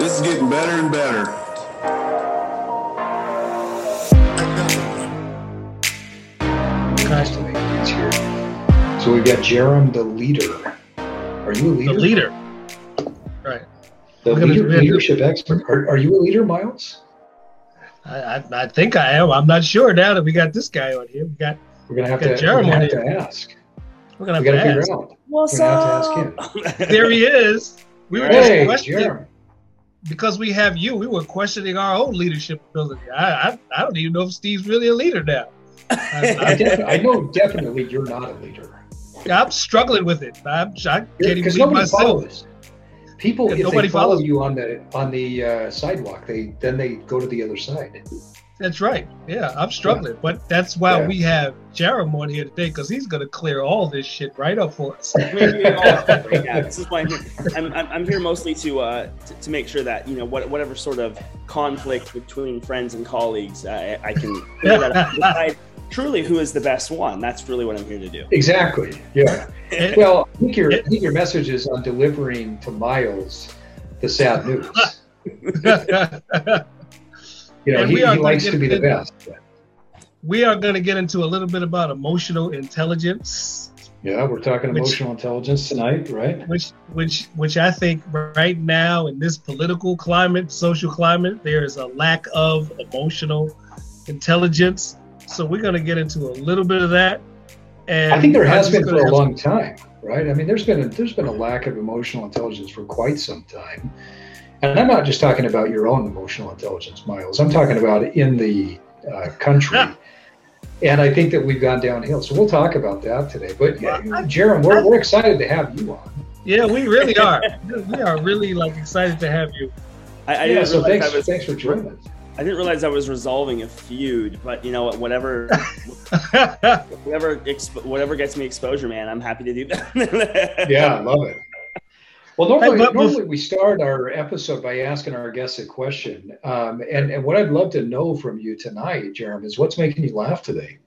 This is getting better and better. Nice to meet you. Here. So we've got Jarom, the leader. Are you a leader? The leader. Right. The We're gonna- leader, we're gonna- leadership expert. Are, are you a leader, Miles? I, I, I think I am. I'm not sure now that we got this guy on here. We got We're gonna have Got to. We're gonna have to ask. we're gonna have got to to figure ask. out. What's We're gonna have up? to ask him. There he is. We were Hey, just questioning Jarom. Because we have you. We were questioning our own leadership ability. I, I, I don't even know if Steve's really a leader now. I, I, defi- I know definitely you're not a leader. I, am struggling with it. I'm, I can't even Because believe nobody myself. follows. People, Yeah, if nobody they follow follows. you on the on the uh, sidewalk, they then they go to the other side. That's right. Yeah, I'm struggling, but that's why Yeah. we have Jarom on here today because he's gonna clear all this shit right up for us. yeah, this is why I'm here. I'm, I'm, I'm here mostly to, uh, to to make sure that you know what, whatever sort of conflict between friends and colleagues, I, I can figure that out and decide truly who is the best one. That's really what I'm here to do. Exactly. Yeah. Well, I think your I think your message is on delivering to Miles the sad news. You know, And he, we are he likes to be the into- best. we are going to get into a little bit about emotional intelligence, Yeah, we're talking Which- emotional intelligence tonight, right? which which which I think right now in this political climate, social climate, there is a lack of emotional intelligence. So we're going to get into a little bit of that. And I think there has been for a long time, right? I mean, there's been a, there's been a lack of emotional intelligence for quite some time, and I'm not just talking about your own emotional intelligence, Miles. I'm talking about in the uh, country. Yeah. And I think that we've gone downhill. So we'll talk about that today. But yeah, Well, Jarom, we're, we're excited to have you on. Yeah, we really are. we are really like excited to have you. I, I yeah, didn't so realize thanks, I was thanks for joining us. I didn't realize I was resolving a feud, but you know what? Whatever, whatever, exp- whatever gets me exposure, man. I'm happy to do that. Yeah, I love it. Well, normally, but- normally we start our episode by asking our guests a question. Um, and, and what I'd love to know from you tonight, Jeremy, is what's making you laugh today?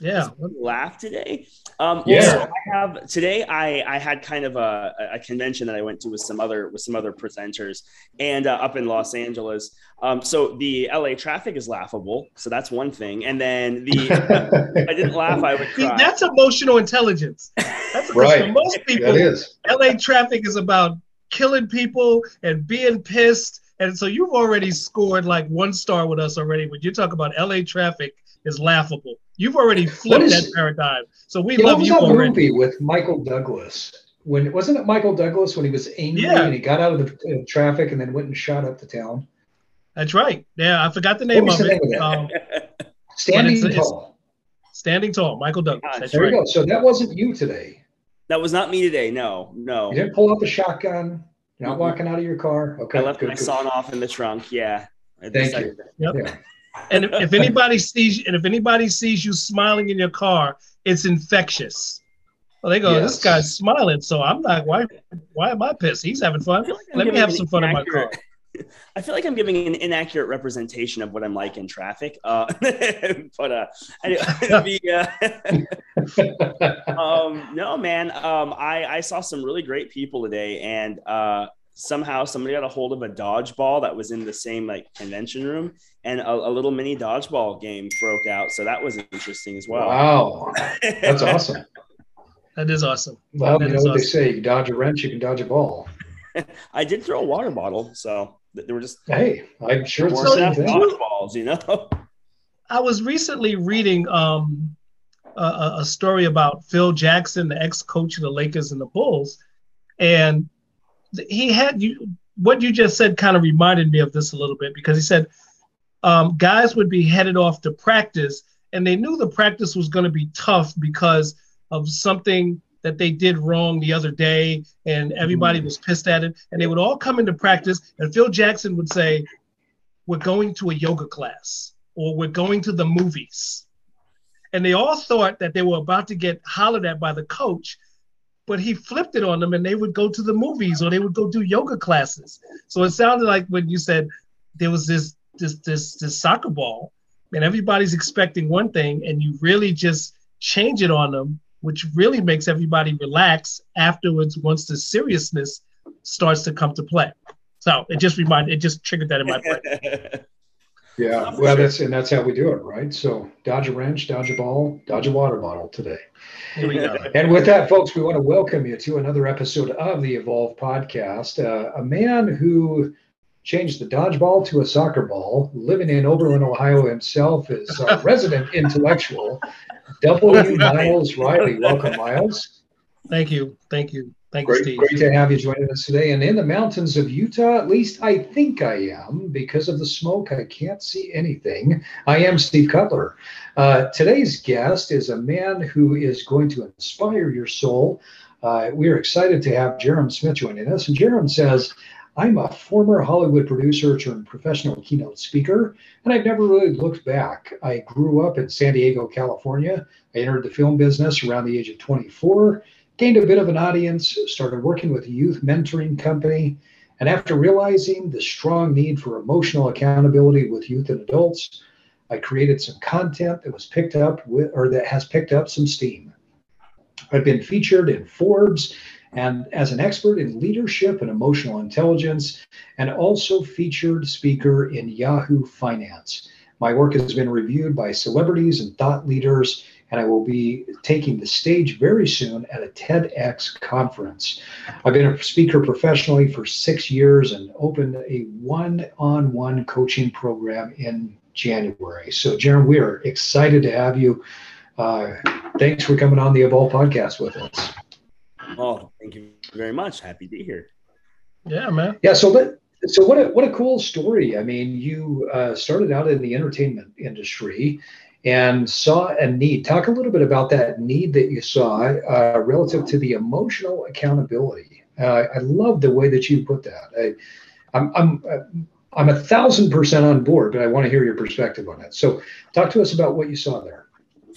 Yeah. laugh today. Um, Yeah. yeah. So I have today. I I had kind of a, a convention that I went to with some other with some other presenters and uh, up in Los Angeles. Um, so the LA traffic is laughable. So that's one thing. And then the I didn't laugh, I would See, cry. that's emotional intelligence. That's Right. For most people, That is. LA traffic is about killing people and being pissed. And so you've already scored like one star with us already. When you talk about LA traffic is laughable. You've already flipped is- that paradigm. So we Yeah, what love was you that already. movie with Michael Douglas? When wasn't it Michael Douglas when he was angry Yeah. and he got out of the uh, traffic and then went and shot up the town? That's right. Yeah, I forgot the name was of the it. name of that? Um, Standing it's- it's- tall. Standing Tall, Michael Douglas. That's There right. you go. So that wasn't you today. that was not me today. No, no. You didn't pull out the shotgun. You're not Mhm. walking out of your car. Okay, I left good, my good. sawn off in the trunk. Yeah. I Thank decided- Yep. Yeah. And if, if anybody sees and if anybody sees you smiling in your car, it's infectious. Well, they go, Yes. this guy's smiling, so I'm like, Why? Why am I pissed? He's having fun. like Let me have some fun in my car. I feel like I'm giving an inaccurate representation of what I'm like in traffic. Uh, but uh, anyway, the, uh, um, no, man. Um, I, I saw some really great people today, and uh, somehow somebody got a hold of a dodgeball that was in the same like convention room, and a, a little mini dodgeball game broke out. So that was interesting as well. Wow, that's awesome. That is awesome. Well, That you know is what they say: you dodge a wrench, you can dodge a ball. I did throw a water bottle, so they were just Hey, I'm sure it's the worse same thing. dodgeballs, you know. I was recently reading um, a- a, a story about Phil Jackson, the ex-coach of the Lakers and the Bulls, and th- he had you. What you just said kind of reminded me of this a little bit because he said um, guys would be headed off to practice, and they knew the practice was going to be tough because of something that they did wrong the other day, and everybody was pissed at it. And they would all come into practice, and Phil Jackson would say, "We're going to a yoga class." or we're going to the movies. And they all thought that they were about to get hollered at by the coach, but he flipped it on them and they would go to the movies or they would go do yoga classes. So it sounded like when you said there was this this this this soccer ball and everybody's expecting one thing and you really just change it on them, which really makes everybody relax afterwards once the seriousness starts to come to play. So it just reminded, it just triggered that in my brain. yeah, well, that's and that's how we do it, right? So dodge a wrench, dodge a ball, dodge a water bottle today. Here we go. And with that, folks, we want to welcome you to another episode of the Evolve Podcast. Uh, a man who changed the dodgeball to a soccer ball, living in Oberlin, Ohio himself, is a resident intellectual. W. Miles Riley. Welcome, Miles. Thank you. Thank you. Thank great, you, Steve. Great to have you joining us today. And in the mountains of Utah, at least I think I am, because of the smoke, I can't see anything. I am Steve Cutler. Uh, today's guest is a man who is going to inspire your soul. Uh, we are excited to have Jarom Smith joining us. And Jarom says, I'm a former Hollywood producer turned professional keynote speaker, and I've never really looked back. I grew up in San Diego, California. I entered the film business around the age of 24, gained a bit of an audience, started working with a youth mentoring company, and after realizing the strong need for emotional accountability with youth and adults, I created some content that was picked up with, or that has picked up some steam. I've been featured in Forbes and as an expert in leadership and emotional intelligence, and also featured speaker in Yahoo Finance. My work has been reviewed by celebrities and thought leaders, and I will be taking the stage very soon at a TEDx conference. I've been a speaker professionally for six years and opened a one on one coaching program in January. So, Jarom, we are excited to have you. Uh, thanks for coming on the Evolve podcast with us. Oh, thank you very much. Happy to be here. Yeah, man. Yeah. So let, so what a what a cool story. I mean, you uh, started out in the entertainment industry and saw a need. Talk a little bit about that need that you saw uh, relative to the emotional accountability. Uh, I love the way that you put that. I, I'm I'm I'm a thousand percent on board, but I want to hear your perspective on it. So, talk to us about what you saw there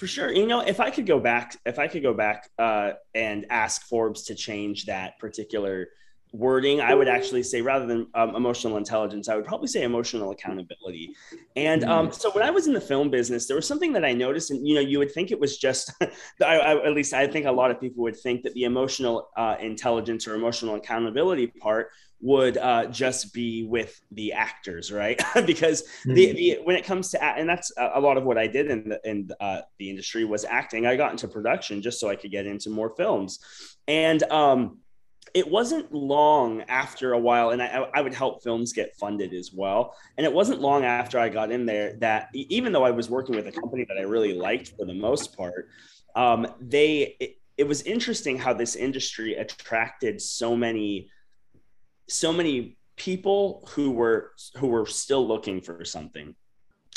for sure. You know, if I could go back, if I could go back uh, and ask Forbes to change that particular wording, I would actually say rather than um, emotional intelligence, I would probably say emotional accountability. And um, mm. so when I was in the film business, there was something that I noticed, and you know, you would think it was just, I, I, at least I think a lot of people would think that the emotional uh, intelligence or emotional accountability part would uh, just be with the actors, right? because the, the, when it comes to and that's a lot of what I did in the in uh, the industry was acting. I got into production just so I could get into more films, and um, it wasn't long after a while, and I, I would help films get funded as well. And it wasn't long after I got in there that even though I was working with a company that I really liked for the most part, um, they it, it was interesting how this industry attracted so many so many people who were who were still looking for something.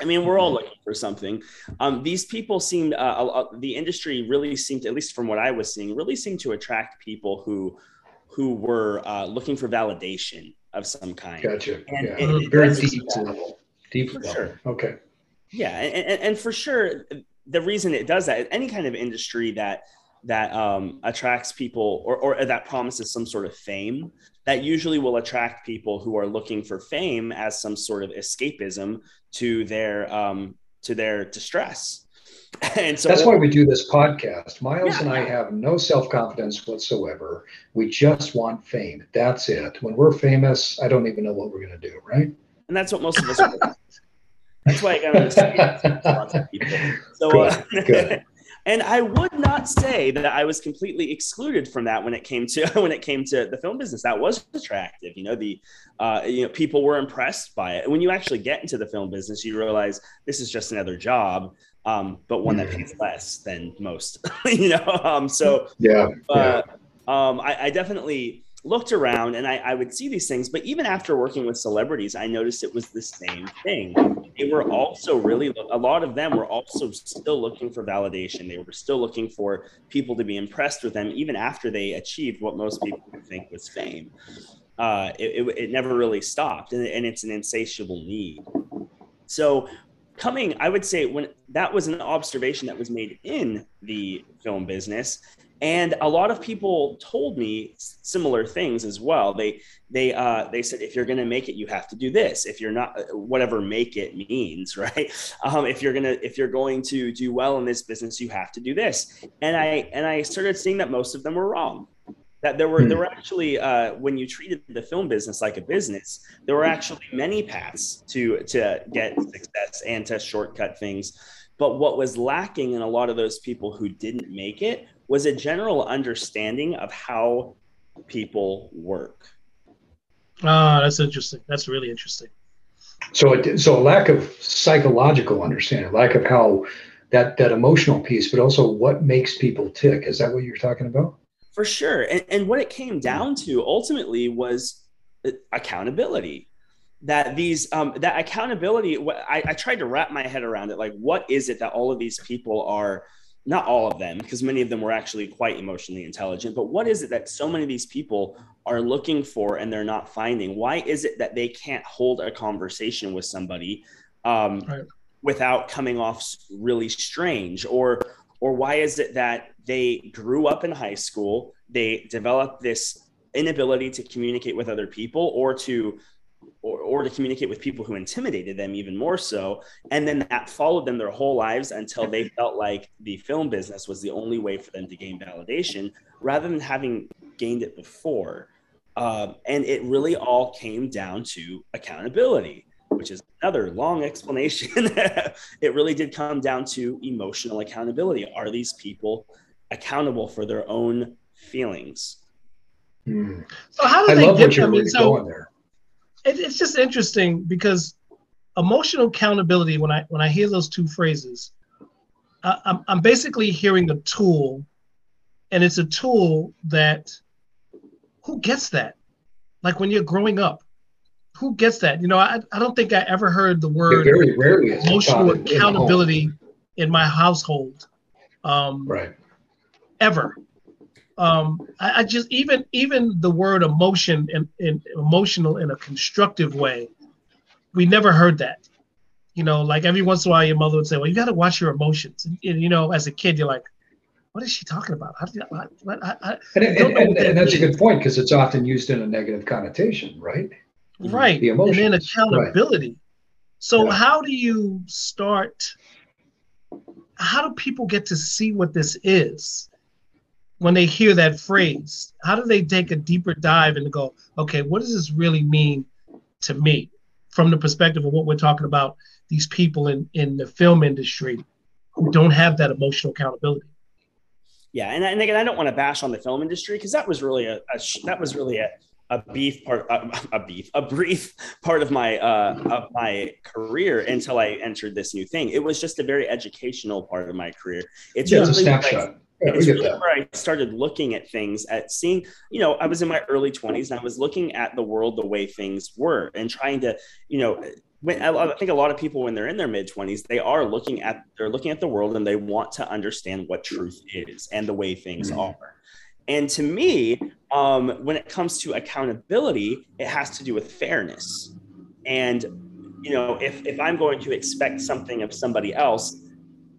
I mean, we're all mm-hmm. looking for something. Um, these people seemed, uh, the industry really seemed, at least from what I was seeing, really seemed to attract people who who were uh, looking for validation of some kind. Gotcha. And, yeah. and very deep level. Deep level. Sure. Okay. Yeah, and, and, and for sure, the reason it does that, any kind of industry that that um, attracts people or, or that promises some sort of fame that usually will attract people who are looking for fame as some sort of escapism to their um, to their distress and so that's why we do this podcast miles yeah. and i have no self-confidence whatsoever we just want fame that's it when we're famous i don't even know what we're going to do right and that's what most of us are that's why i got on the people so good, uh, good. And I would not say that I was completely excluded from that when it came to when it came to the film business. That was attractive. You know, the uh, you know people were impressed by it. when you actually get into the film business, you realize this is just another job, um, but one that pays less than most. you know, um, so yeah, uh, yeah. Um, I, I definitely looked around and I, I, would see these things. But even after working with celebrities, I noticed it was the same thing. They were also really, a lot of them were also still looking for validation. They were still looking for people to be impressed with them, even after they achieved what most people would think was fame. Uh, it, it, it, never really stopped, and, and it's an insatiable need. So coming i would say when that was an observation that was made in the film business. And a lot of people told me similar things as well. They they uh, they said if you're going to make it you have to do this. If you're not uh, whatever make it means right? Um, if you're to if you're going to do well in this business you have to do this. And i and i started seeing that most of them were wrong that there were hmm. there were actually uh, when you treated the film business like a business, there were actually many paths to to get success and to shortcut things. But what was lacking in a lot of those people who didn't make it was a general understanding of how people work. Ah, that's interesting. That's really interesting. So, it, so a lack of psychological understanding, lack of how that that emotional piece, but also what makes people tick. Is that what you're talking about? For sure. And, and what it came down to ultimately was accountability. That these um, that accountability. I, I tried to wrap my head around it. Like, what is it that all of these people are? Not all of them, because many of them were actually quite emotionally intelligent. But what is it that so many of these people are looking for and they're not finding? Why is it that they can't hold a conversation with somebody um, right without coming off really strange or or why is it that they grew up in high school they developed this inability to communicate with other people or to or, or to communicate with people who intimidated them even more so and then that followed them their whole lives until they felt like the film business was the only way for them to gain validation rather than having gained it before. Um, and it really all came down to accountability which is another long explanation. it really did come down to emotional accountability. Are these people accountable for their own feelings? Hmm. So how do I they get? I mean, so it, it's just interesting because emotional accountability. When I when I hear those two phrases, I, I'm I'm basically hearing a tool, and it's a tool that who gets that? Like when you're growing up, who gets that? You know, I, I don't think I ever heard the word very rarely emotional accountability in, in, my household. Um, right. Ever. Um, I, I, just even even the word emotion and, and emotional in a constructive way, we never heard that. You know, like every once in a while, your mother would say, "Well, you got to watch your emotions." And, and, you know, as a kid, you're like, "What is she talking about?" How do you, what, what, I, I, and, and, and, and that's a good point because it's often used in a negative connotation, right? Right the and then accountability right. so yeah. how do you start how do people get to see what this is when they hear that phrase how do they take a deeper dive and go okay what does this really mean to me from the perspective of what we're talking about these people in in the film industry who don't have that emotional accountability yeah and, and again i don't want to bash on the film industry because that was really a, a, that was really a, a beef part a, a, beef a brief part of my uh of my career until i entered this new thing it was just a very educational part of my career it's yeah, really a snapshot yeah, it's really where I started looking at things, at seeing, you know, I was in my early 20s and I was looking at the world the way things were and trying to, you know, when, I think a lot of people when they're in their mid 20s, they are looking at they're looking at the world and they want to understand what truth is and the way things mm-hmm. are. And to me, um, when it comes to accountability, it has to do with fairness. And you know, if if I'm going to expect something of somebody else,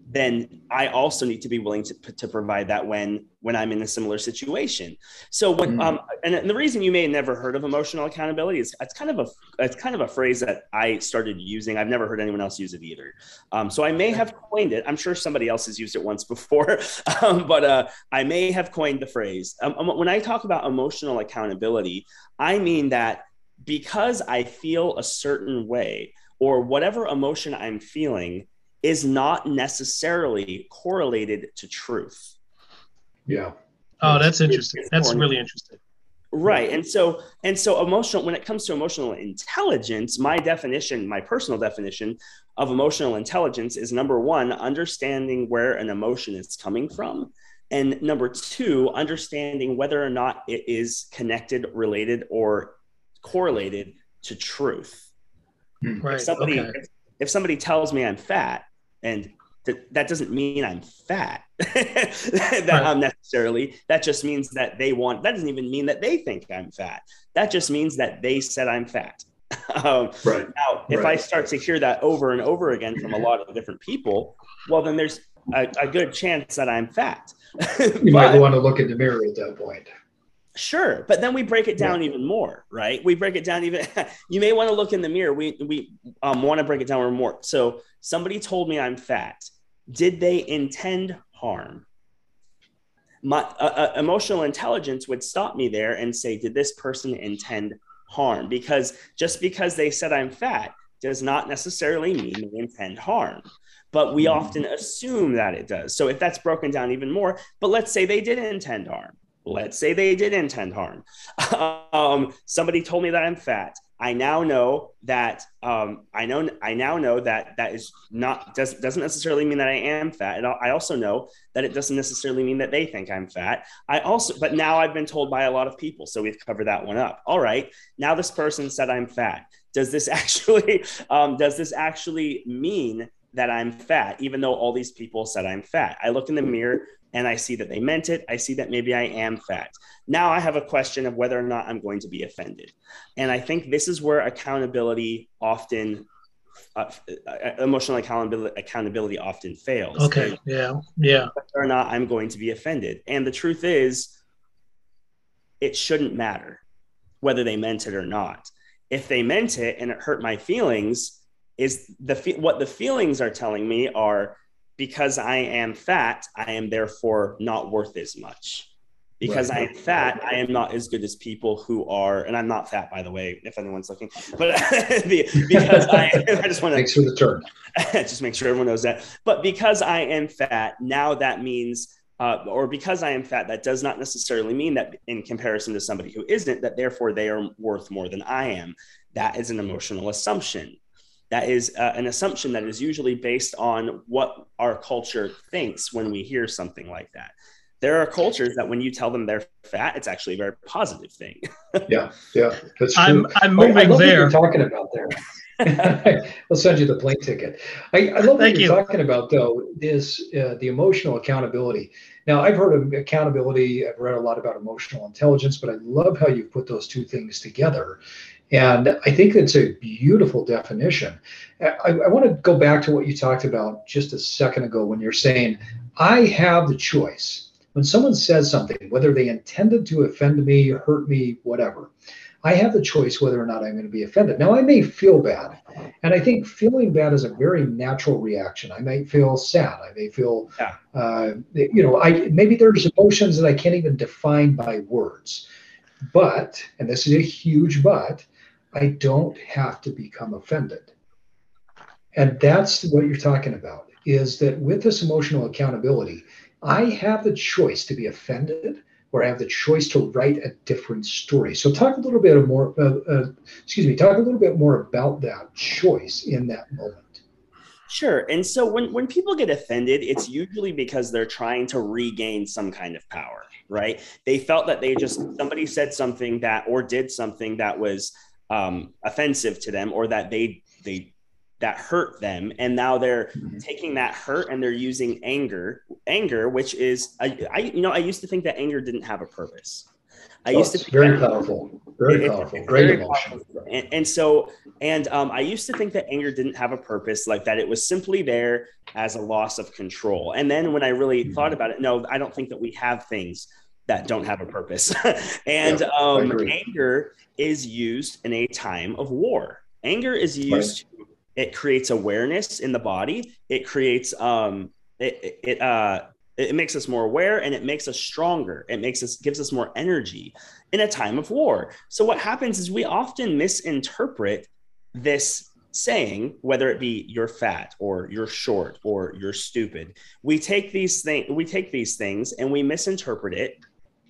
then I also need to be willing to, to provide that when when I'm in a similar situation. So what mm. um and, the reason you may have never heard of emotional accountability is it's kind of a it's kind of a phrase that I started using. I've never heard anyone else use it either. Um, so I may have coined it. I'm sure somebody else has used it once before, um, but uh, I may have coined the phrase. Um, um, when I talk about emotional accountability, I mean that because I feel a certain way or whatever emotion I'm feeling is not necessarily correlated to truth. Yeah. Oh, that's interesting. That's really interesting. Right. And so and so emotional when it comes to emotional intelligence, my definition, my personal definition of emotional intelligence is number 1, understanding where an emotion is coming from. And number 2, understanding whether or not it is connected, related or correlated to truth. Hmm. Right. If somebody okay. if, if somebody tells me I'm fat, and th- that doesn't mean I'm fat that right. I'm necessarily. That just means that they want, that doesn't even mean that they think I'm fat. That just means that they said I'm fat. um, right. Now, if right. I start to hear that over and over again from a lot of different people, well, then there's a, a good chance that I'm fat. you but, might want to look in the mirror at that point. Sure, but then we break it down yeah. even more, right? We break it down even. you may want to look in the mirror. We we um, want to break it down more. So somebody told me I'm fat. Did they intend harm? my uh, uh, emotional intelligence would stop me there and say, did this person intend harm? Because just because they said I'm fat does not necessarily mean they intend harm. But we mm-hmm. often assume that it does. So if that's broken down even more, but let's say they did intend harm. Let's say they did intend harm. um, somebody told me that I'm fat. I now know that um, I know I now know that that is not does, doesn't necessarily mean that I am fat. And I also know that it doesn't necessarily mean that they think I'm fat. I also, but now I've been told by a lot of people, so we've covered that one up. All right, now this person said I'm fat. Does this actually um, does this actually mean that I'm fat, even though all these people said I'm fat? I look in the mirror and I see that they meant it. I see that maybe I am fat. Now I have a question of whether or not I'm going to be offended. And I think this is where accountability often uh, uh emotional accountability, accountability often fails. Okay. Yeah. Yeah. Whether or not I'm going to be offended. And the truth is, it shouldn't matter whether they meant it or not. If they meant it and it hurt my feelings, is the what the feelings are telling me are because I am fat, I am therefore not worth as much. Because right. I am fat, I am not as good as people who are, and I'm not fat, by the way, if anyone's looking. But because I, I just want to thanks for the turn. just make sure everyone knows that. But because I am fat, now that means, uh, or because I am fat, that does not necessarily mean that in comparison to somebody who isn't, that therefore they are worth more than I am. That is an emotional assumption that is uh, an assumption that is usually based on what our culture thinks when we hear something like that. There are cultures that when you tell them they're fat, it's actually a very positive thing. yeah, yeah, that's true. I'm, I'm moving oh, there. talking about there. I'll send you the plane ticket. I, I love what you're you. talking about, though, is uh, the emotional accountability. Now, I've heard of accountability. I've read a lot about emotional intelligence, but I love how you put those two things together. And I think it's a beautiful definition. I, I, want to go back to what you talked about just a second ago when you're saying, I have the choice. When someone says something, whether they intended to offend me, hurt me, whatever, I have the choice whether or not I'm going to be offended. Now, I may feel bad. And I think feeling bad is a very natural reaction. I might feel sad. I may feel, yeah. uh, you know, I maybe there's emotions that I can't even define by words. But, and this is a huge but, I don't have to become offended. And that's what you're talking about is that with this emotional accountability, I have the choice to be offended or I have the choice to write a different story. So talk a little bit more, uh, uh, excuse me, talk a little bit more about that choice in that moment. Sure. And so when, when people get offended, it's usually because they're trying to regain some kind of power, right? They felt that they just, somebody said something that, or did something that was um, offensive to them or that they they that hurt them and now they're mm-hmm. taking that hurt and they're using anger anger which is I, I you know i used to think that anger didn't have a purpose i oh, used to very powerful very it, powerful it, great very emotion powerful. And, and, so and um, i used to think that anger didn't have a purpose like that it was simply there as a loss of control and then when i really mm-hmm. thought about it no i don't think that we have things that don't have a purpose. and yeah, um, anger is used in a time of war. Anger is used. Right. it creates awareness in the body. It creates um, it it uh, it makes us more aware and it makes us stronger. It makes us gives us more energy in a time of war. So what happens is we often misinterpret this saying whether it be you're fat or you're short or you're stupid we take these things we take these things and we misinterpret it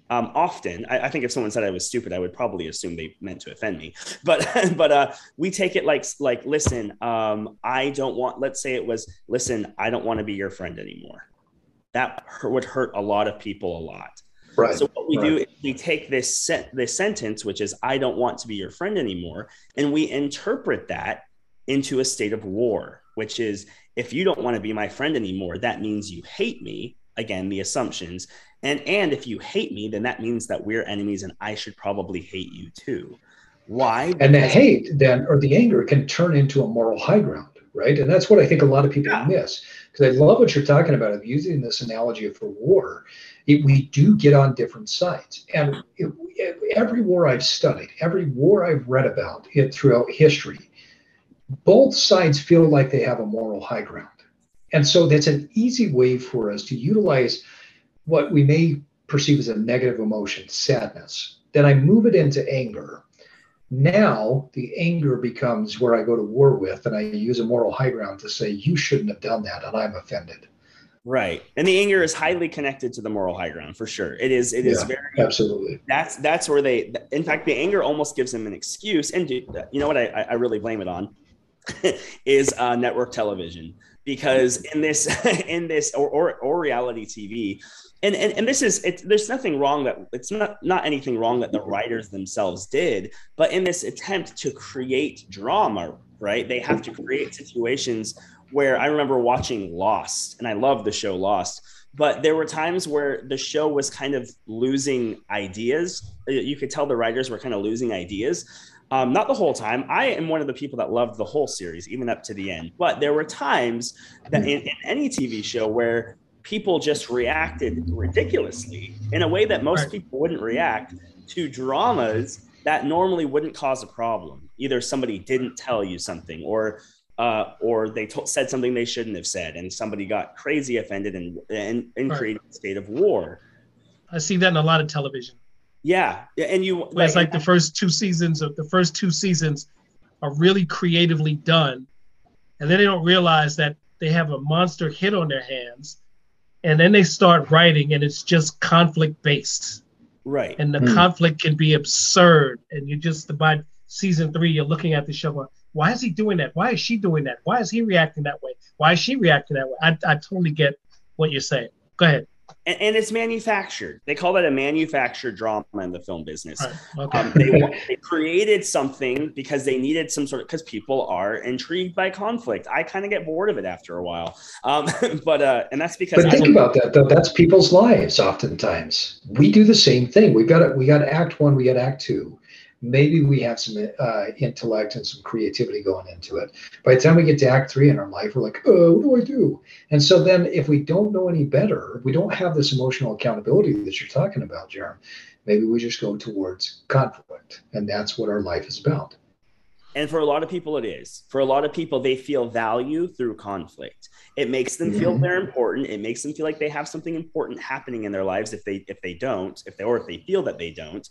um, often I, I, think if someone said i was stupid i would probably assume they meant to offend me. But but uh, we take it like like listen um, i don't want let's say it was listen i don't want to be your friend anymore. That would hurt a lot of people a lot. Right so what we right. do is we take this set this sentence which is i don't want to be your friend anymore and we interpret that into a state of war which is if you don't want to be my friend anymore that means you hate me again the assumptions. And and if you hate me then that means that we're enemies and i should probably hate you too. Why? And the hate then or the anger can turn into a moral high ground right? And that's what i think a lot of people yeah. miss because i love what you're talking about of using this analogy for war. It, we do get on different sides. And it, it, every war i've studied every war i've read about it throughout history both sides feel like they have a moral high ground and so that's an easy way for us to utilize what we may perceive as a negative emotion, sadness. Then I move it into anger. Now the anger becomes where I go to war with, and I use a moral high ground to say, you shouldn't have done that, and I'm offended. Right. And the anger is highly connected to the moral high ground for sure. It is, It yeah, is very absolutely. That's that's where they in fact the anger almost gives them an excuse. And do, you know what I, I really blame it on is uh, network television. Because in this in this or, or, or reality TV, and, and and this is it's there's nothing wrong that it's not not anything wrong that the writers themselves did, but in this attempt to create drama, right? They have to create situations where I remember watching Lost, and I love the show Lost, but there were times where the show was kind of losing ideas. You could tell the writers were kind of losing ideas. Um, not the whole time. I am one of the people that loved the whole series, even up to the end. But there were times that in, in any TV show where people just reacted ridiculously in a way that most people wouldn't react to dramas that normally wouldn't cause a problem. Either somebody didn't tell you something, or uh, or they t- said something they shouldn't have said, and somebody got crazy offended and and, and right. created a state of war. I see that in a lot of television. Yeah, and you. Like, it's like the first two seasons of the first two seasons are really creatively done, and then they don't realize that they have a monster hit on their hands, and then they start writing, and it's just conflict based. Right. And the hmm. conflict can be absurd, and you just by season three, you're looking at the show going, why is he doing that? Why is she doing that? Why is he reacting that way? Why is she reacting that way? I, I totally get what you're saying. Go ahead. And, and it's manufactured. They call that a manufactured drama in the film business. Right. Okay. Um, they, they created something because they needed some sort of because people are intrigued by conflict. I kind of get bored of it after a while. Um, but uh, and that's because. But think about that though. That's people's lives. Oftentimes, we do the same thing. We've got to, we got Act One. We got Act Two maybe we have some uh, intellect and some creativity going into it. By the time we get to Act Three in our life, we're like, oh, what do I do? And so then, if we don't know any better, we don't have this emotional accountability that you're talking about, Jeremy. Maybe we just go towards conflict, and that's what our life is about. And for a lot of people, it is. For a lot of people, they feel value through conflict. It makes them feel mm-hmm. they're important. It makes them feel like they have something important happening in their lives if they if they don't, if they or if they feel that they don't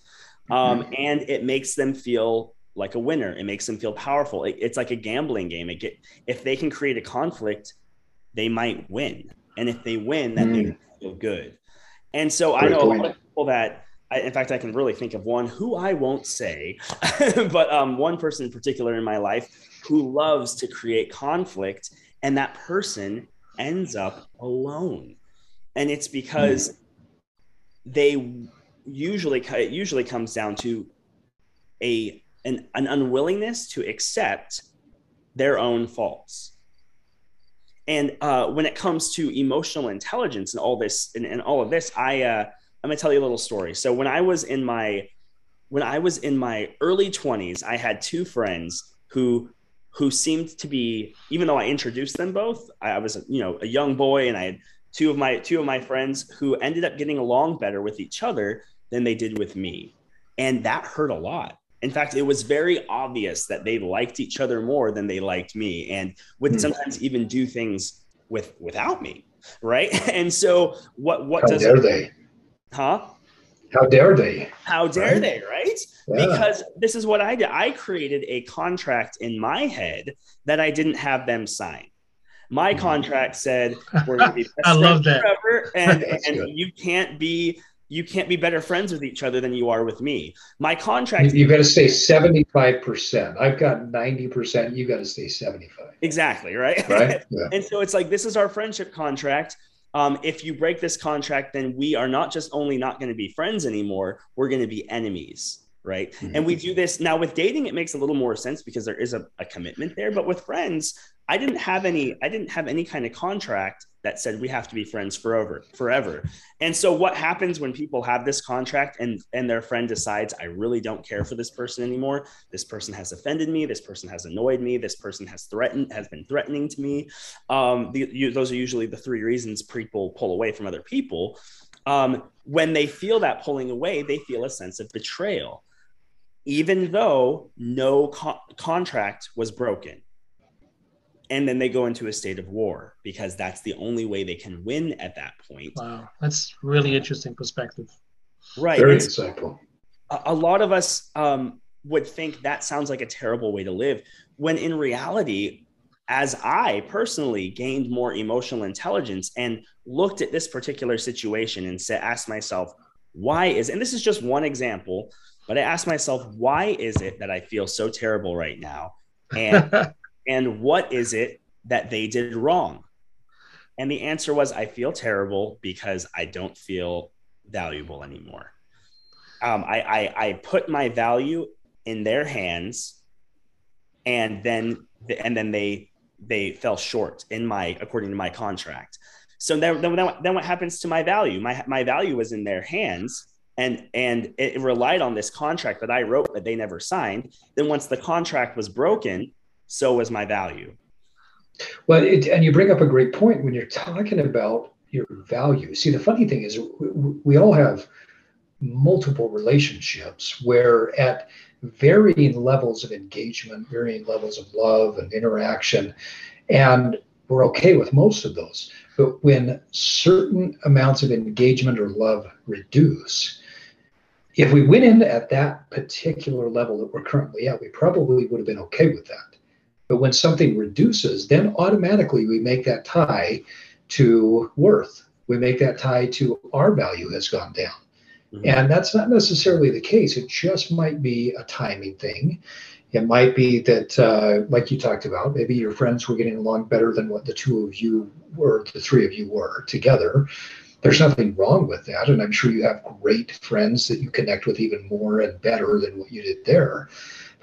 um, mm-hmm. and it makes them feel like a winner. It makes them feel powerful. It, it's like a gambling game. It get if they can create a conflict, they might win, and if they win, that mm. feel good. And so Great I know point. a lot of people that. I, in fact, I can really think of one who I won't say, but um, one person in particular in my life who loves to create conflict, and that person ends up alone, and it's because mm. they usually it usually comes down to a an, an unwillingness to accept their own faults. And uh, when it comes to emotional intelligence and all this and, and all of this i uh, i'm to tell you a little story. So when i was in my when i was in my early 20s i had two friends who who seemed to be even though i introduced them both i was you know a young boy and i had two of my two of my friends who ended up getting along better with each other than they did with me. And that hurt a lot. In fact, it was very obvious that they liked each other more than they liked me and would hmm. sometimes even do things with without me. Right. And so what what How does dare they? Huh? How dare they? How dare right? they, right? Yeah. Because this is what I did. I created a contract in my head that I didn't have them sign. My hmm. contract said we're going to be I love that. forever, and, and you can't be you can't be better friends with each other than you are with me. My contract. You, got to stay 75%. I've got 90%. You got to stay 75. Exactly. Right. Right. Yeah. and so it's like, this is our friendship contract. Um, if you break this contract, then we are not just only not going to be friends anymore, we're going to be enemies right mm-hmm. and we do this now with dating it makes a little more sense because there is a, a, commitment there but with friends i didn't have any i didn't have any kind of contract that said we have to be friends forever forever. And so what happens when people have this contract and and their friend decides i really don't care for this person anymore. This person has offended me. This person has annoyed me. This person has threatened has been threatening to me. Um, the, you, those are usually the three reasons people pull away from other people. Um, when they feel that pulling away they feel a sense of betrayal even though no co- contract was broken and then they go into a state of war because that's the only way they can win at that point. Wow, that's really interesting perspective. Right. Very insightful. A, a lot of us um, would think that sounds like a terrible way to live, when in reality, as I personally gained more emotional intelligence and looked at this particular situation and said, asked myself, why is, and this is just one example, but I asked myself, why is it that I feel so terrible right now? And and what is it that they did wrong? And the answer was, I feel terrible because I don't feel valuable anymore. Um, I, I, I put my value in their hands, and then and then they they fell short in my according to my contract. So then, then, then what happens to my value? My my value was in their hands, and and it relied on this contract that I wrote that they never signed. Then once the contract was broken, so was my value. Well, it, and you bring up a great point when you're talking about your value. See, the funny thing is, we, we all have multiple relationships where at varying levels of engagement, varying levels of love and interaction, and we're okay with most of those. But when certain amounts of engagement or love reduce, if we went in at that particular level that we're currently at, we probably would have been okay with that. But when something reduces, then automatically we make that tie to worth. We make that tie to our value has gone down. Mm-hmm. And that's not necessarily the case. It just might be a timing thing. It might be that, uh, like you talked about, maybe your friends were getting along better than what the two of you were, the three of you were together. There's nothing wrong with that. And I'm sure you have great friends that you connect with even more and better than what you did there.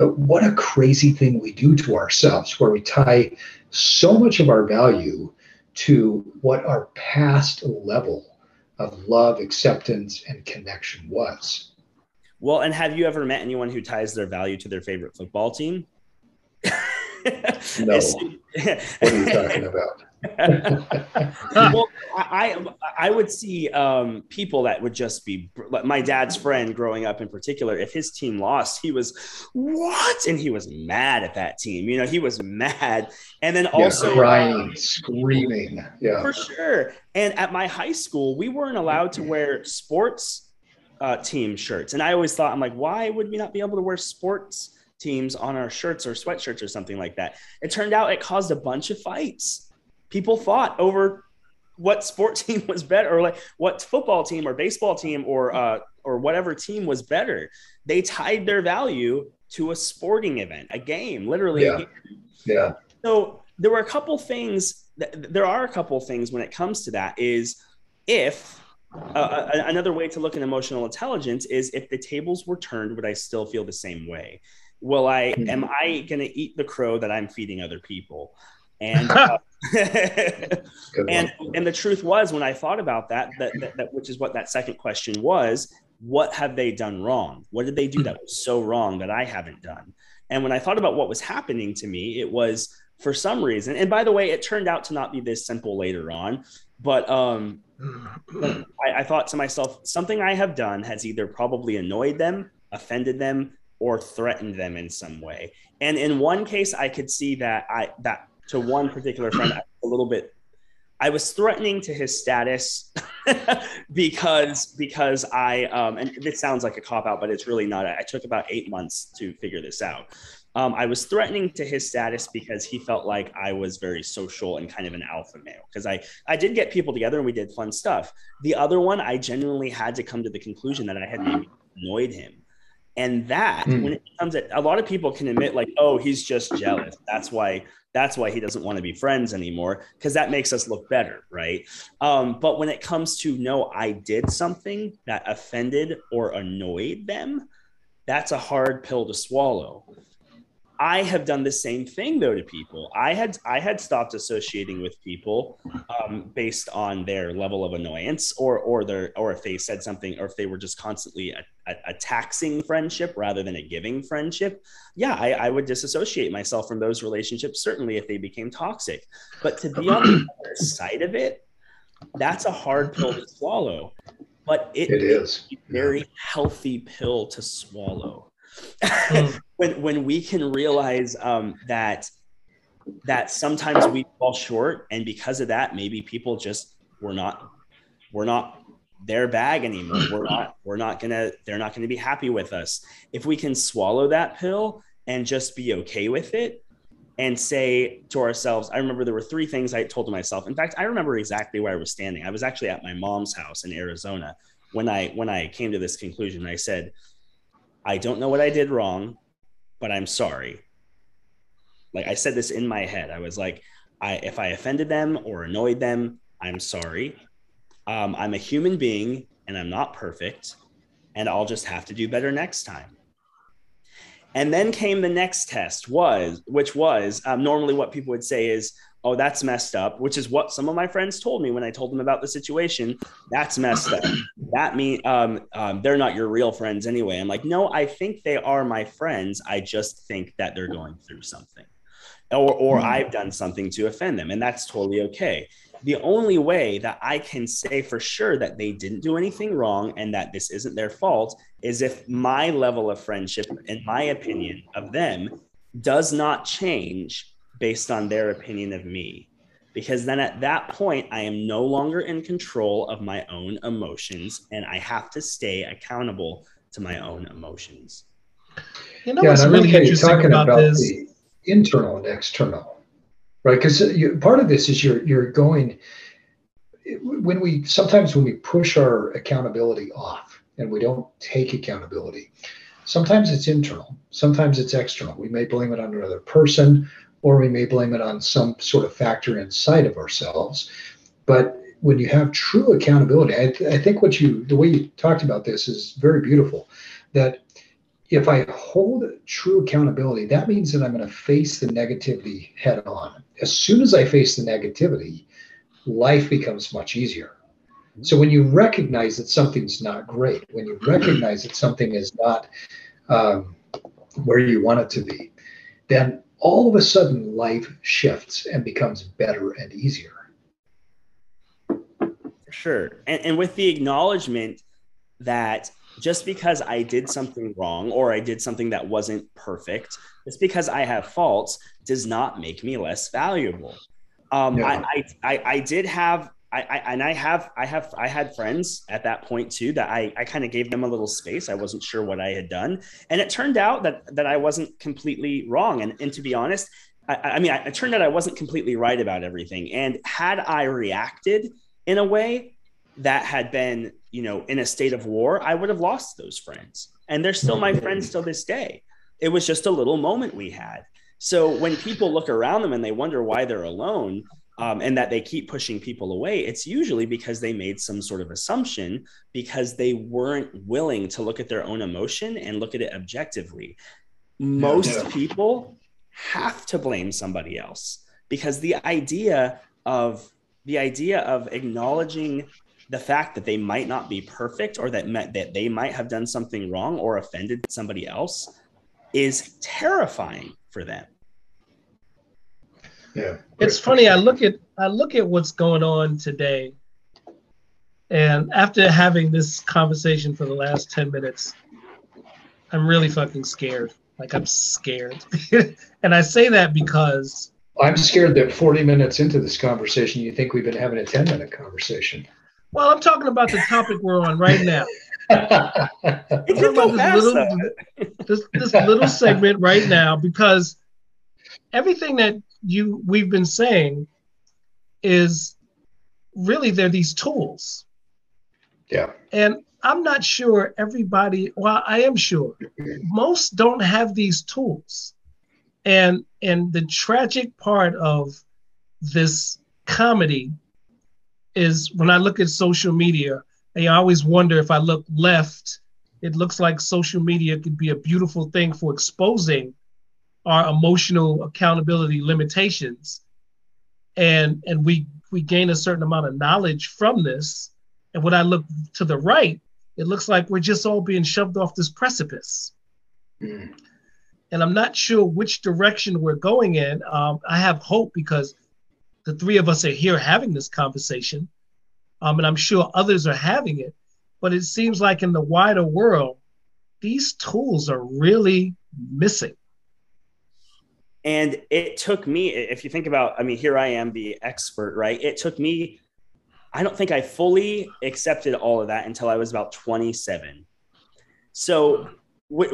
But what a crazy thing we do to ourselves, where we tie so much of our value to what our past level of love, acceptance, and connection was. Well, and have you ever met anyone who ties their value to their favorite football team? no. what are you talking about? well, I I would see um, people that would just be my dad's friend growing up in particular. If his team lost, he was what, and he was mad at that team. You know, he was mad, and then also yeah, crying, screaming. Yeah, for sure. And at my high school, we weren't allowed to wear sports uh, team shirts, and I always thought, I'm like, why would we not be able to wear sports? teams on our shirts or sweatshirts or something like that. It turned out it caused a bunch of fights people fought over what sport team was better or like what football team or baseball team or uh, or whatever team was better. They tied their value to a sporting event a game literally yeah, yeah. so there were a couple things that, there are a couple things when it comes to that is if uh, another way to look at emotional intelligence is if the tables were turned would i still feel the same way? Will i mm-hmm. am i going to eat the crow that i'm feeding other people and uh, and and the truth was when I thought about that, that, that, that, which is what that second question was, what have they done wrong? What did they do that was so wrong that I haven't done? And when I thought about what was happening to me, it was for some reason, and by the way, it turned out to not be this simple later on, but um, I, I thought to myself, something I have done has either probably annoyed them, offended them, or threatened them in some way. And in one case, I could see that I that to one particular friend a little bit I was threatening to his status because because I um, and this sounds like a cop out, but it's really not. I took about eight months to figure this out. Um, I was threatening to his status because he felt like I was very social and kind of an alpha male. Because I I did get people together and we did fun stuff. The other one, I genuinely had to come to the conclusion that I had annoyed him. And that, mm. when it comes at a lot of people can admit, like, oh, he's just jealous. That's why that's why he doesn't want to be friends anymore because that makes us look better, right? Um, but when it comes to no, I did something that offended or annoyed them, that's a hard pill to swallow. I have done the same thing though to people. I had I had stopped associating with people um, based on their level of annoyance, or or their or if they said something, or if they were just constantly a, a, a taxing friendship rather than a giving friendship. Yeah, I, I, would disassociate myself from those relationships. Certainly, if they became toxic, but to be on the other side of it, that's a hard pill to swallow. But it, it is a very healthy pill to swallow. Hmm. when when we can realize um, that that sometimes we fall short and because of that maybe people just we're not we're not their bag anymore. We're not we're not gonna they're not gonna be happy with us. If we can swallow that pill and just be okay with it and say to ourselves i remember there were three things i told to myself. In fact i remember exactly where i was standing. I was actually at my mom's house in arizona when i when i came to this conclusion. I said i don't know what i did wrong but i'm sorry like I said this in my head. I was like, I if I offended them or annoyed them, I'm sorry. Um, I'm a human being and I'm not perfect, and I'll just have to do better next time. And then came the next test, was which was um, normally what people would say is, "Oh, that's messed up," which is what some of my friends told me when I told them about the situation. That's messed up. That mean um, um, they're not your real friends anyway. I'm like, no, I think they are my friends. I just think that they're going through something or, or mm-hmm. I've done something to offend them, and that's totally okay. The only way that I can say for sure that they didn't do anything wrong and that this isn't their fault is if my level of friendship, in my opinion of them, does not change based on their opinion of me. Because then at that point, I am no longer in control of my own emotions and I have to stay accountable to my own emotions. You know yeah, what's really interesting about, about this? The- internal and external, right? Because part of this is you're you're going when we sometimes when we push our accountability off and we don't take accountability, sometimes it's internal, sometimes it's external. We may blame it on another person, or we may blame it on some sort of factor inside of ourselves. But when you have true accountability, I, th- I think what you the way you talked about this is very beautiful. That if I hold true accountability, that means that I'm going to face the negativity head on. As soon as I face the negativity, life becomes much easier. So when you recognize that something's not great, when you recognize that something is not um, where you want it to be, then all of a sudden life shifts and becomes better and easier. Sure. And, and with the acknowledgement that just because I did something wrong or I did something that wasn't perfect, just because I have faults does not make me less valuable. Um, yeah. I, I, I, I, did have, I, I, and I have, I have, I had friends at that point too that I, I kind of gave them a little space. I wasn't sure what I had done, and it turned out that that I wasn't completely wrong. And, and to be honest, I, I mean, I, it turned out I wasn't completely right about everything. And had I reacted in a way that had been you know, in a state of war, I would have lost those friends. And they're still my mm-hmm. friends till this day. It was just a little moment we had. So when people look around them and they wonder why they're alone um, and that they keep pushing people away, it's usually because they made some sort of assumption because they weren't willing to look at their own emotion and look at it objectively. Most yeah. people have to blame somebody else because the idea of the idea of acknowledging the fact that they might not be perfect or that that they might have done something wrong or offended somebody else is terrifying for them. Yeah. It's funny I look at I look at what's going on today and after having this conversation for the last 10 minutes I'm really fucking scared. Like I'm scared. and I say that because I'm scared that 40 minutes into this conversation, you think we've been having a 10 minute conversation. Well, I'm talking about the topic we're on right now. this, little, this, this little segment right now because everything that you we've been saying is really they're these tools. Yeah. And I'm not sure everybody, well, I am sure most don't have these tools. And and the tragic part of this comedy is when I look at social media, I always wonder if I look left, it looks like social media could be a beautiful thing for exposing our emotional accountability limitations. And and we we gain a certain amount of knowledge from this. And when I look to the right, it looks like we're just all being shoved off this precipice. Mm. And I'm not sure which direction we're going in. Um, I have hope because the three of us are here having this conversation, um, and I'm sure others are having it. But it seems like in the wider world, these tools are really missing. And it took me, if you think about, I mean, here I am, the expert, right? It took me, I don't think I fully accepted all of that until I was about 27. So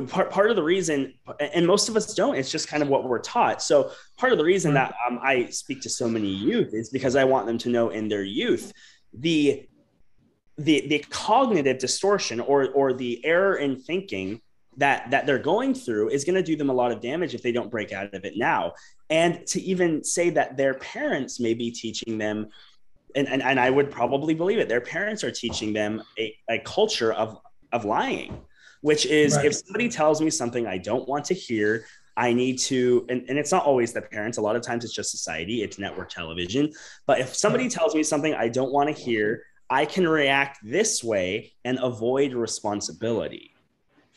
part, part of the reason, and most of us don't, it's just kind of what we're taught. So part of the reason that um, I speak to so many youth is because I want them to know in their youth the the the cognitive distortion or or the error in thinking that that they're going through is going to do them a lot of damage if they don't break out of it now and to even say that their parents may be teaching them and, and, and i would probably believe it their parents are teaching them a, a culture of of lying which is right. if somebody tells me something i don't want to hear I need to, and, and it's not always the parents. A lot of times it's just society, it's network television. But if somebody tells me something I don't want to hear, I can react this way and avoid responsibility.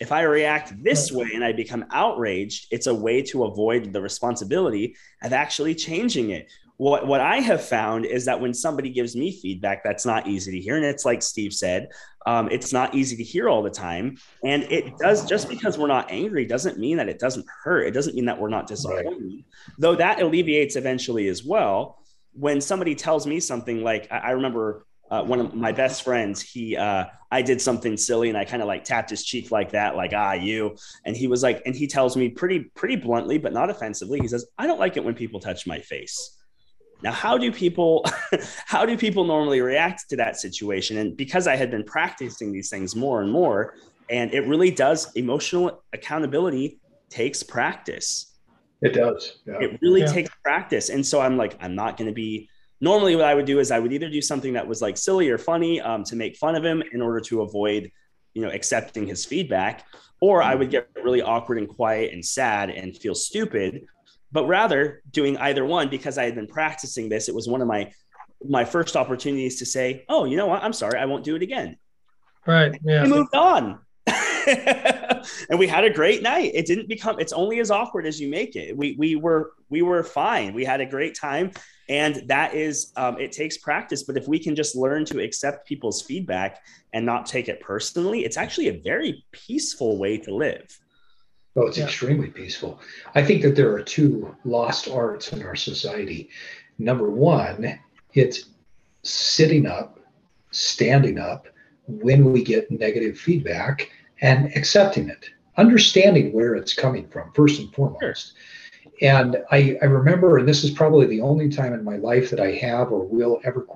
If I react this way and I become outraged, it's a way to avoid the responsibility of actually changing it. What, what I have found is that when somebody gives me feedback, that's not easy to hear. And it's like Steve said, um, it's not easy to hear all the time. And it does, just because we're not angry doesn't mean that it doesn't hurt. It doesn't mean that we're not disappointed, right. though that alleviates eventually as well. When somebody tells me something like, I, I remember uh, one of my best friends, he, uh, I did something silly and I kind of like tapped his cheek like that, like, ah, you. And he was like, and he tells me pretty, pretty bluntly, but not offensively. He says, I don't like it when people touch my face. Now, how do people, how do people normally react to that situation? And because I had been practicing these things more and more, and it really does, emotional accountability takes practice. It does. Yeah. It really yeah. takes practice. And so I'm like, I'm not going to be normally what I would do is I would either do something that was like silly or funny um, to make fun of him in order to avoid, you know, accepting his feedback, or I would get really awkward and quiet and sad and feel stupid. But rather doing either one because I had been practicing this, it was one of my my first opportunities to say, "Oh, you know what? I'm sorry, I won't do it again." Right. Yeah. We moved on. and we had a great night. It didn't become it's only as awkward as you make it. We we were we were fine. We had a great time and that is um, it takes practice but if we can just learn to accept people's feedback and not take it personally it's actually a very peaceful way to live. Oh it's yeah. extremely peaceful. I think that there are two lost arts in our society. Number one it's sitting up standing up when we get negative feedback and accepting it understanding where it's coming from first and foremost. sure and I, I remember, and this is probably the only time in my life that I have or will ever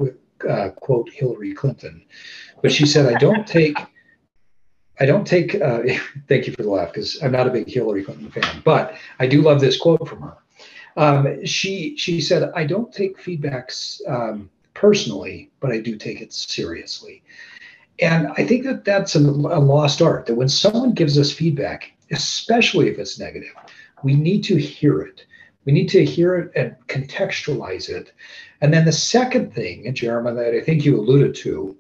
uh, quote Hillary Clinton, but she said, "I don't take, I don't take." Uh, thank you for the laugh because I'm not a big Hillary Clinton fan, but I do love this quote from her. Um, she she said, "I don't take feedbacks um, personally, but I do take it seriously." And I think that that's a, a lost art. That when someone gives us feedback, especially if it's negative, we need to hear it. We need to hear it and contextualize it. And then the second thing, Jeremiah, that I think you alluded to,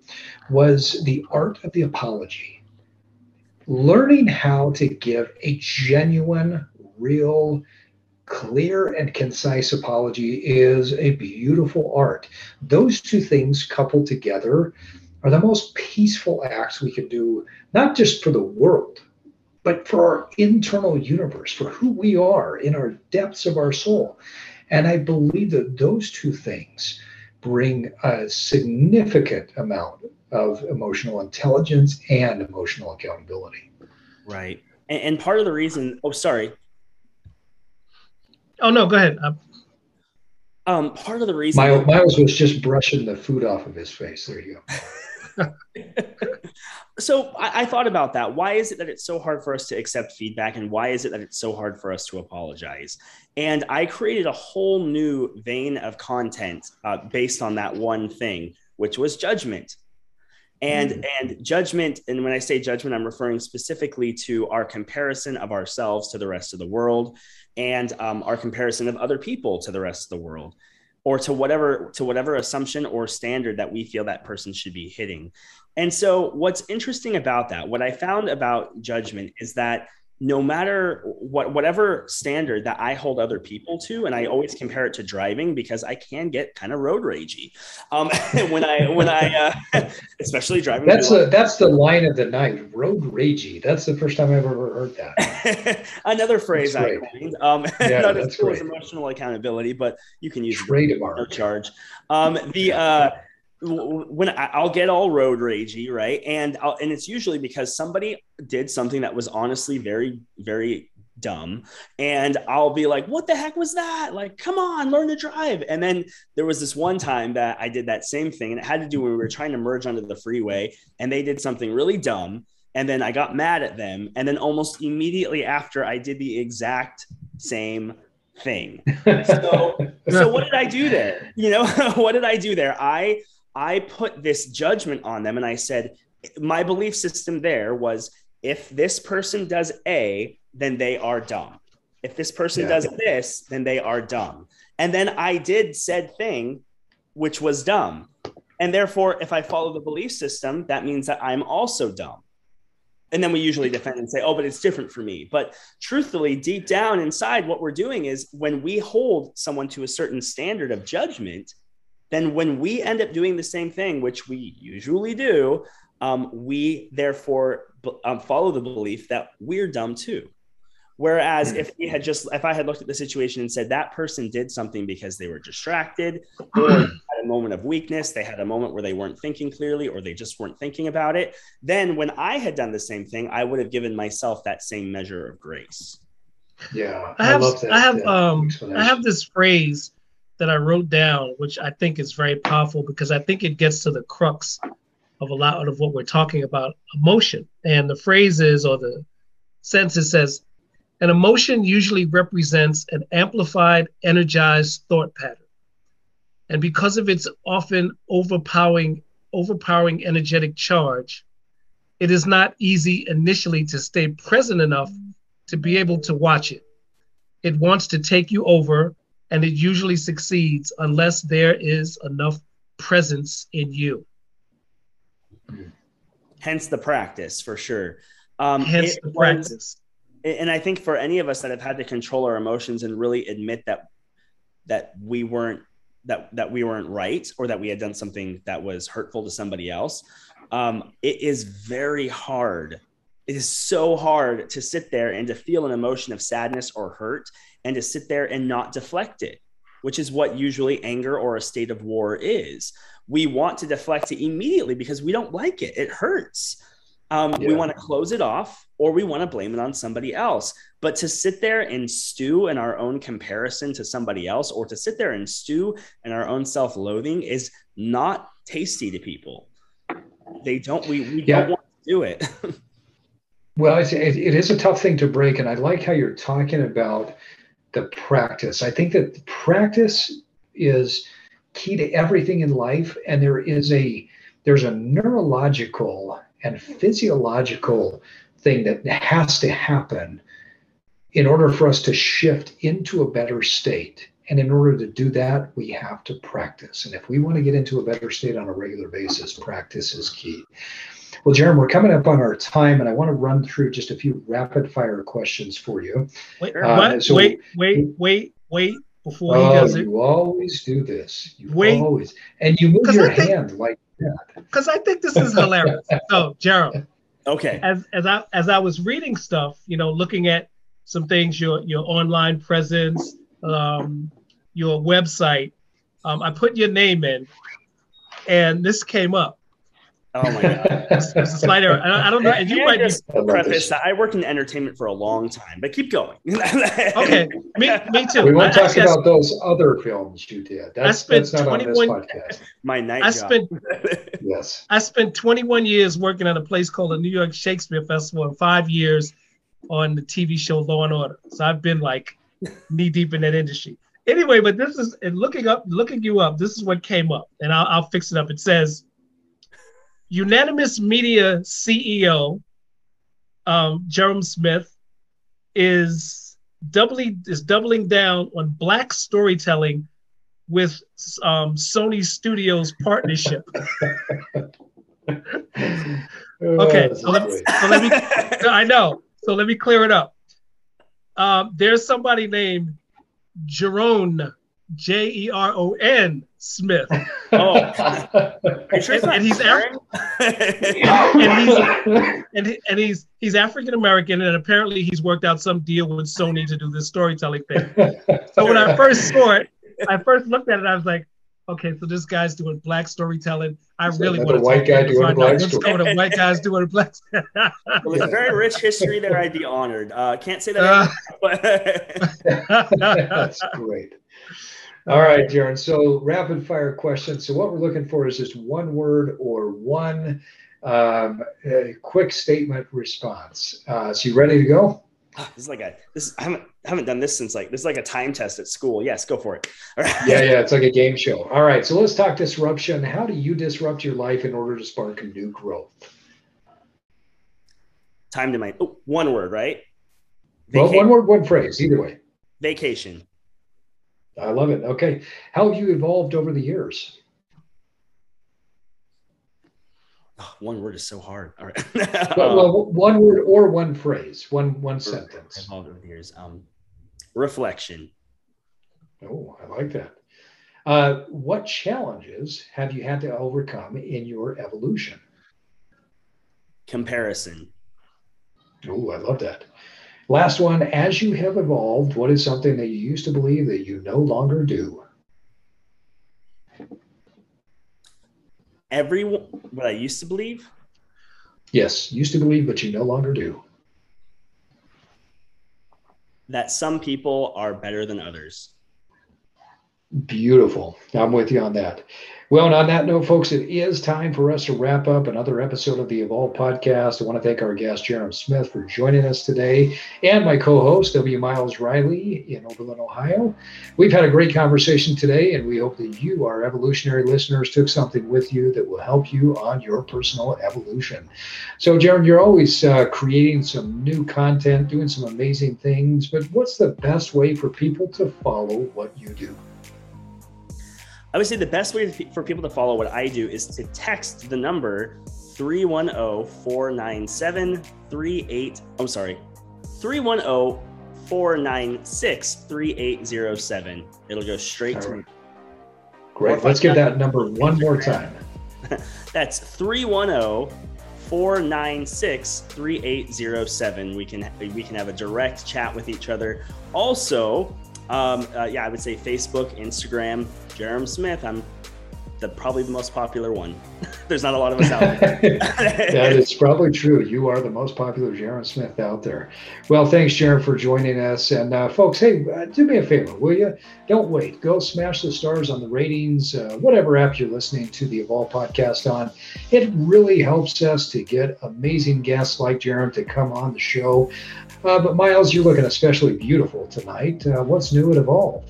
was the art of the apology. Learning how to give a genuine, real, clear, and concise apology is a beautiful art. Those two things coupled together are the most peaceful acts we can do, not just for the world, but for our internal universe, for who we are in our depths of our soul. And I believe that those two things bring a significant amount of emotional intelligence and emotional accountability. Right. And, and part of the reason, oh, sorry. Oh, no, go ahead. Um, part of the reason Miles, Miles was just brushing the food off of his face. There you go. so I, I, thought about that. Why is it that it's so hard for us to accept feedback, and why is it that it's so hard for us to apologize? And I created a whole new vein of content uh, based on that one thing, which was judgment. And mm. and judgment, and when I say judgment, I'm referring specifically to our comparison of ourselves to the rest of the world, and um, our comparison of other people to the rest of the world or to whatever to whatever assumption or standard that we feel that person should be hitting. And so what's interesting about that what i found about judgment is that no matter what whatever standard that I hold other people to, and I always compare it to driving because I can get kind of road ragey um, when I when I uh, especially driving. That's a, that's the line of the night, road ragey. That's the first time I've ever heard that. Another phrase I coined. Um, yeah, not as cool as emotional accountability, but you can use trade it no charge. Um, the uh, when I'll get all road ragey, right? And I'll, and it's usually because somebody did something that was honestly very, very dumb. And I'll be like, what the heck was that? Like, come on, learn to drive. And then there was this one time that I did that same thing, and it had to do when we were trying to merge onto the freeway, and they did something really dumb. And then I got mad at them. And then almost immediately after, I did the exact same thing. So, so what did I do there? You know, what did I do there? I I put this judgment on them and I said, my belief system there was if this person does A, then they are dumb. If this person yeah. does this, then they are dumb. And then I did said thing, which was dumb. And therefore, if I follow the belief system, that means that I'm also dumb. And then we usually defend and say, oh, but it's different for me. But truthfully, deep down inside, what we're doing is when we hold someone to a certain standard of judgment, then when we end up doing the same thing, which we usually do, um, we therefore um, follow the belief that we're dumb too. Whereas if we had just, if I had looked at the situation and said that person did something because they were distracted or had a moment of weakness, they had a moment where they weren't thinking clearly or they just weren't thinking about it, then when I had done the same thing, I would have given myself that same measure of grace. Yeah, I have, I, that, I have, um, I have this phrase that I wrote down, which I think is very powerful because I think it gets to the crux of a lot of what we're talking about emotion. And the phrase is, or the sentence says, an emotion usually represents an amplified, energized thought pattern. And because of its often overpowering, overpowering energetic charge, it is not easy initially to stay present enough to be able to watch it. It wants to take you over and it usually succeeds unless there is enough presence in you. Hence the practice for sure. Um, Hence the practice. and I think for any of us that have had to control our emotions and really admit that that we weren't that that we weren't right or that we had done something that was hurtful to somebody else, um, it is very hard. It is so hard to sit there and to feel an emotion of sadness or hurt and to sit there and not deflect it, which is what usually anger or a state of war is. We want to deflect it immediately because we don't like it, it hurts. Um, yeah. We want to close it off or we want to blame it on somebody else. But to sit there and stew in our own comparison to somebody else or to sit there and stew in our own self loathing is not tasty to people. They don't, we, we yeah. don't want to do it. well, it, it is a tough thing to break. And I like how you're talking about the practice. I think that practice is key to everything in life, and there is a there's a neurological and physiological thing that has to happen in order for us to shift into a better state. And in order to do that, we have to practice. And if we want to get into a better state on a regular basis, practice is key. Well, Jeremy, we're coming up on our time, and I want to run through just a few rapid fire questions for you. Wait, uh, so wait, wait, wait, wait. Before oh, he does it, you always do this. You wait, always, and you move your think, hand like that. Because I think this is hilarious. so, Gerald. Okay. As as I as I was reading stuff, you know, looking at some things, your your online presence, um, your website, um, I put your name in, and this came up. Oh my god, it's, a slight error. I, I don't know. And you might just preface that I worked in entertainment for a long time, but keep going. okay, me, me too. We won't talk about those other films you did. That's, I spent that's not 21, on this podcast. My night I job. spent yes. I spent 21 years working at a place called the New York Shakespeare Festival, and five years on the TV show Law and Order. So I've been like knee deep in that industry. Anyway, but this is and looking up, looking you up. This is what came up, and I'll, I'll fix it up. It says Unanimous Media CEO um, Jerome Smith is doubly is doubling down on black storytelling with um, Sony Studios partnership. okay, so let, so let, me. I know. so let me clear it up. Um, there's somebody named Jeron, J E R O N Smith. Oh, sure and, and he's Af- and he's and, he, and he's he's African American, and apparently he's worked out some deal with Sony to do this storytelling thing. So when I first saw it, I first looked at it, I was like, okay, so this guy's doing black storytelling. I So really want to white guy doing find black out what's story. going. White guys doing black. Well, there's a very rich history there. I'd be honored. Uh, can't say that. Uh, but That's great. All right, Jarom. So rapid fire questions. So what we're looking for is just one word or one um, uh, quick statement response. Uh, so you ready to go? this is like a this. I haven't haven't done this since like this is like a time test at school. Yes, go for it. All right. Yeah, yeah. It's like a game show. All right. So let's talk disruption. How do you disrupt your life in order to spark a new growth? Time to my oh, one word, right? Well, one word, one phrase. Either way. Vacation. I love it. Okay. How have you evolved over the years? Oh, one word is so hard. All right. Well, well, one word or one phrase, one one sentence. evolved over the years. Um, reflection. Oh, I like that. Uh, what challenges have you had to overcome in your evolution? Comparison. Oh, I love that. Last one. As you have evolved, what is something that you used to believe that you no longer do? Everyone. What I used to believe. Yes, used to believe, but you no longer do. that some people are better than others. Beautiful. I'm with you on that. Well, and on that note, folks, it is time for us to wrap up another episode of the Evolve podcast. I want to thank our guest, Jeremy Smith, for joining us today, and my co host, W. Miles Riley in Oberlin, Ohio. We've had a great conversation today, and we hope that you, our evolutionary listeners, took something with you that will help you on your personal evolution. So, Jeremy, you're always uh, creating some new content, doing some amazing things, but what's the best way for people to follow what you do? I would say the best way for people to follow what I do is to text the number 310-497-38 I'm sorry 310-496-3807 it'll go straight to me. Great. Let's give that number one more time. that's 310-496-3807 we can we can have a direct chat with each other. Also um, uh, yeah I would say Facebook Instagram Jarom Smith I'm the probably the most popular one there's not a lot of us out there that is probably true. You are the most popular Jarom Smith out there. Well, thanks, Jarom, for joining us. And uh, folks, hey, uh, do me a favor, will you? Don't wait. Go smash the stars on the ratings, uh, whatever app you're listening to the Evolve podcast on. It really helps us to get amazing guests like Jarom to come on the show. Uh, but Miles, you're looking especially beautiful tonight. Uh, what's new at Evolve?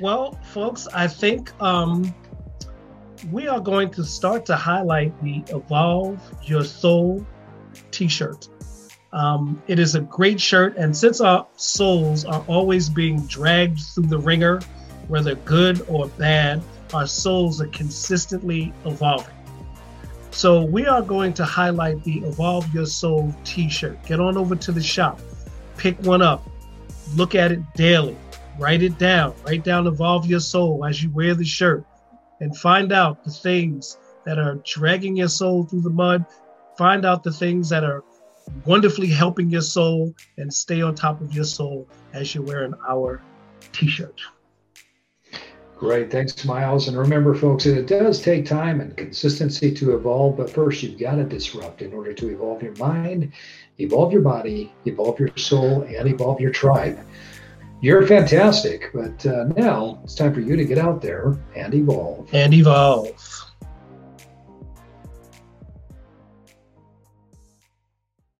Well, folks, I think um, we are going to start to highlight the Evolve Your Soul t shirt. Um, it is a great shirt, and since our souls are always being dragged through the ringer, whether good or bad, our souls are consistently evolving. So, we are going to highlight the Evolve Your Soul t shirt. Get on over to the shop, pick one up, look at it daily write it down write down evolve your soul as you wear the shirt and find out the things that are dragging your soul through the mud find out the things that are wonderfully helping your soul and stay on top of your soul as you're wearing our t-shirt Great. Thanks, Miles. And remember, folks, it does take time and consistency to evolve, but first you've got to disrupt in order to evolve your mind, evolve your body, evolve your soul, and evolve your tribe. You're fantastic, but uh, now it's time for you to get out there and evolve. and evolve